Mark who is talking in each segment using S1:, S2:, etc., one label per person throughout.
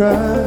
S1: Try.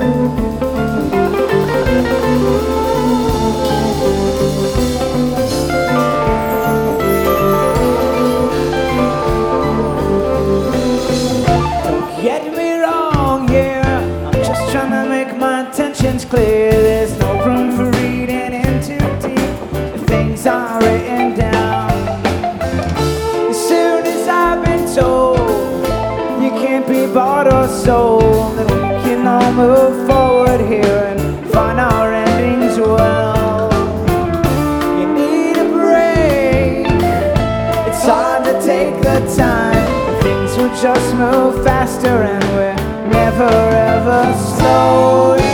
S2: Just move faster, and we're never ever slowing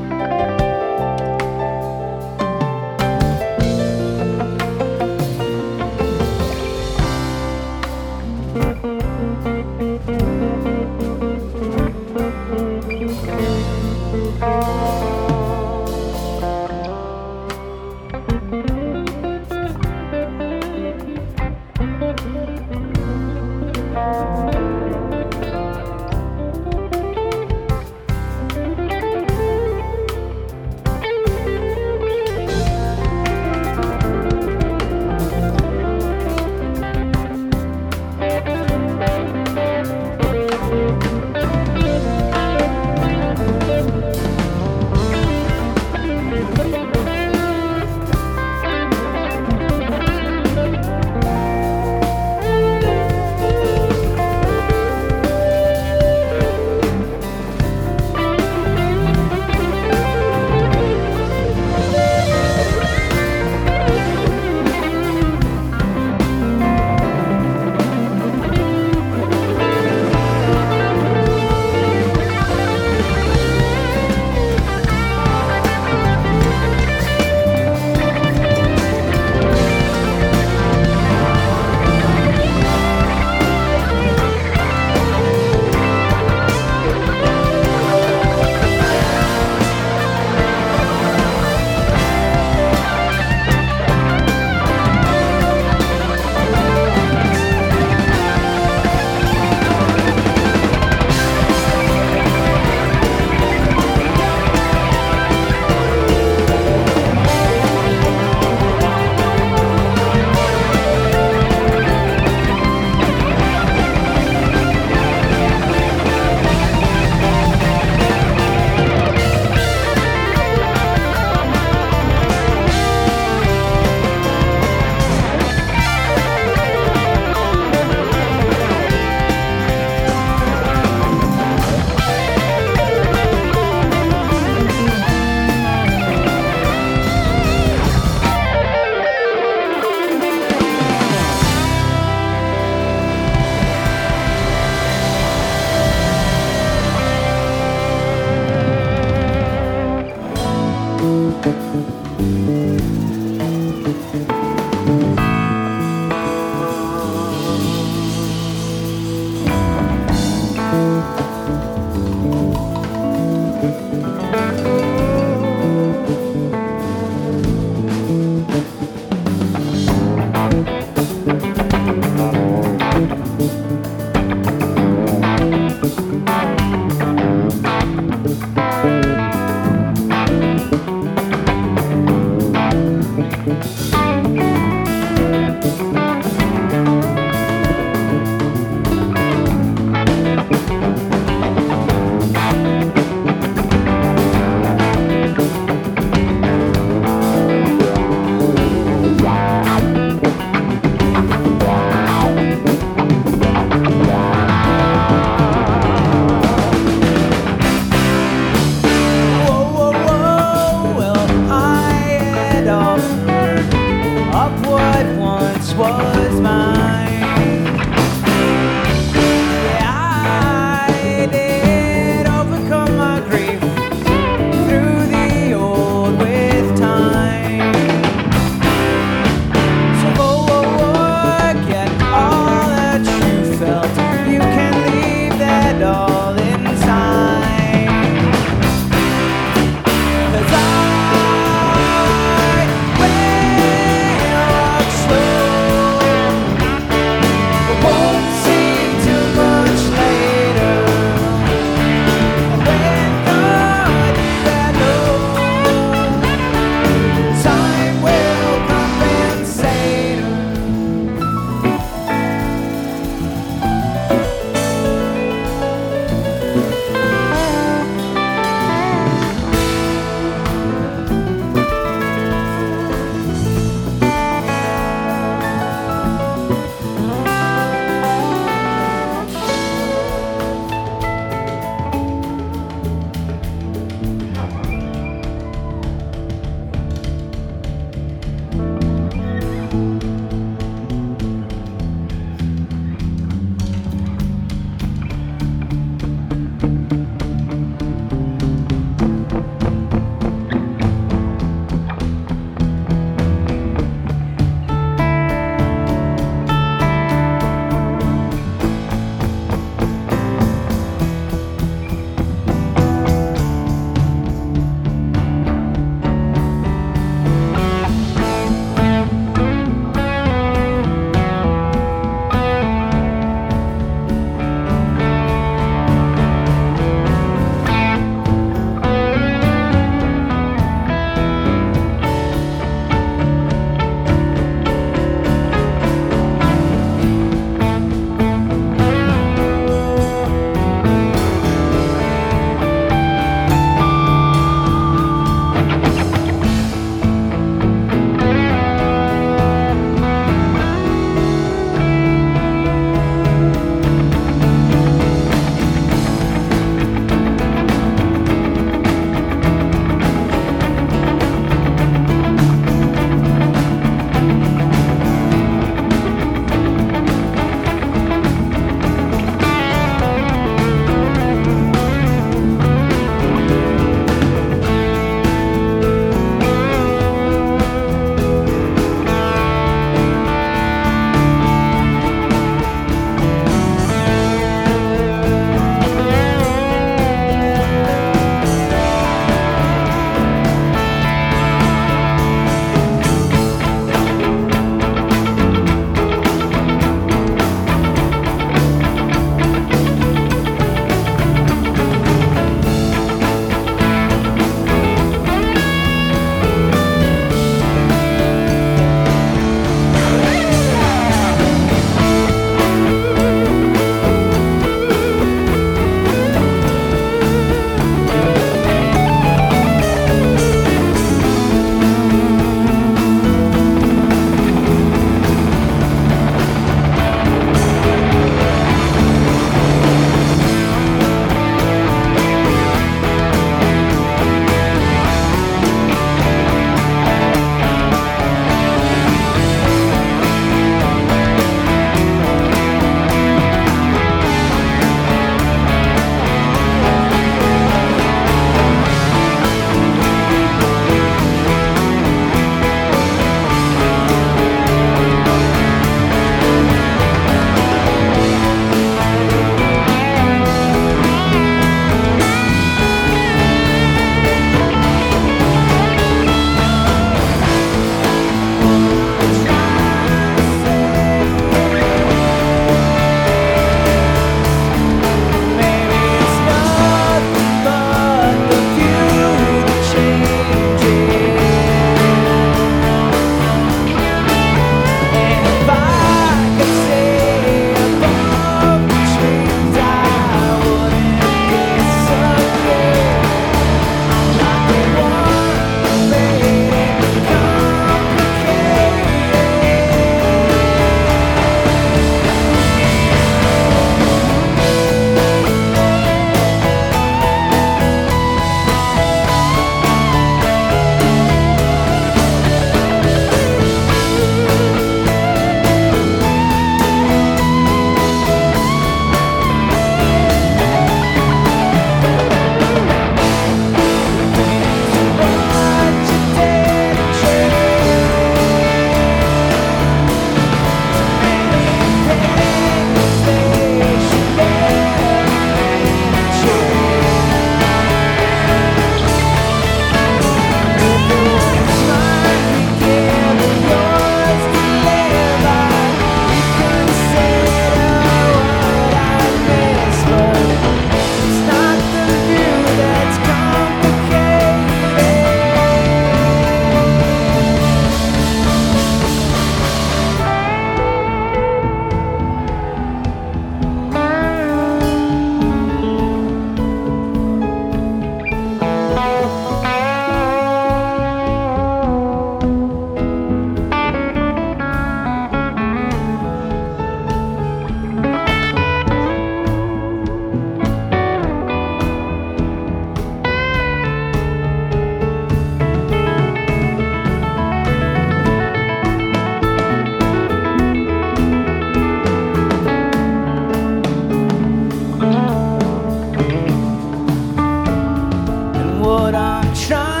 S1: shine.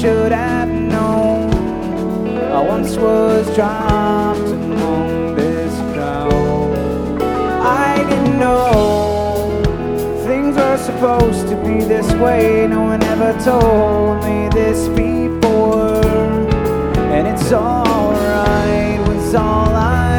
S1: should have known I once was dropped among this crowd. I didn't know things were supposed to be this way. No one ever told me this before, and it's alright. Was all I.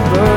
S1: The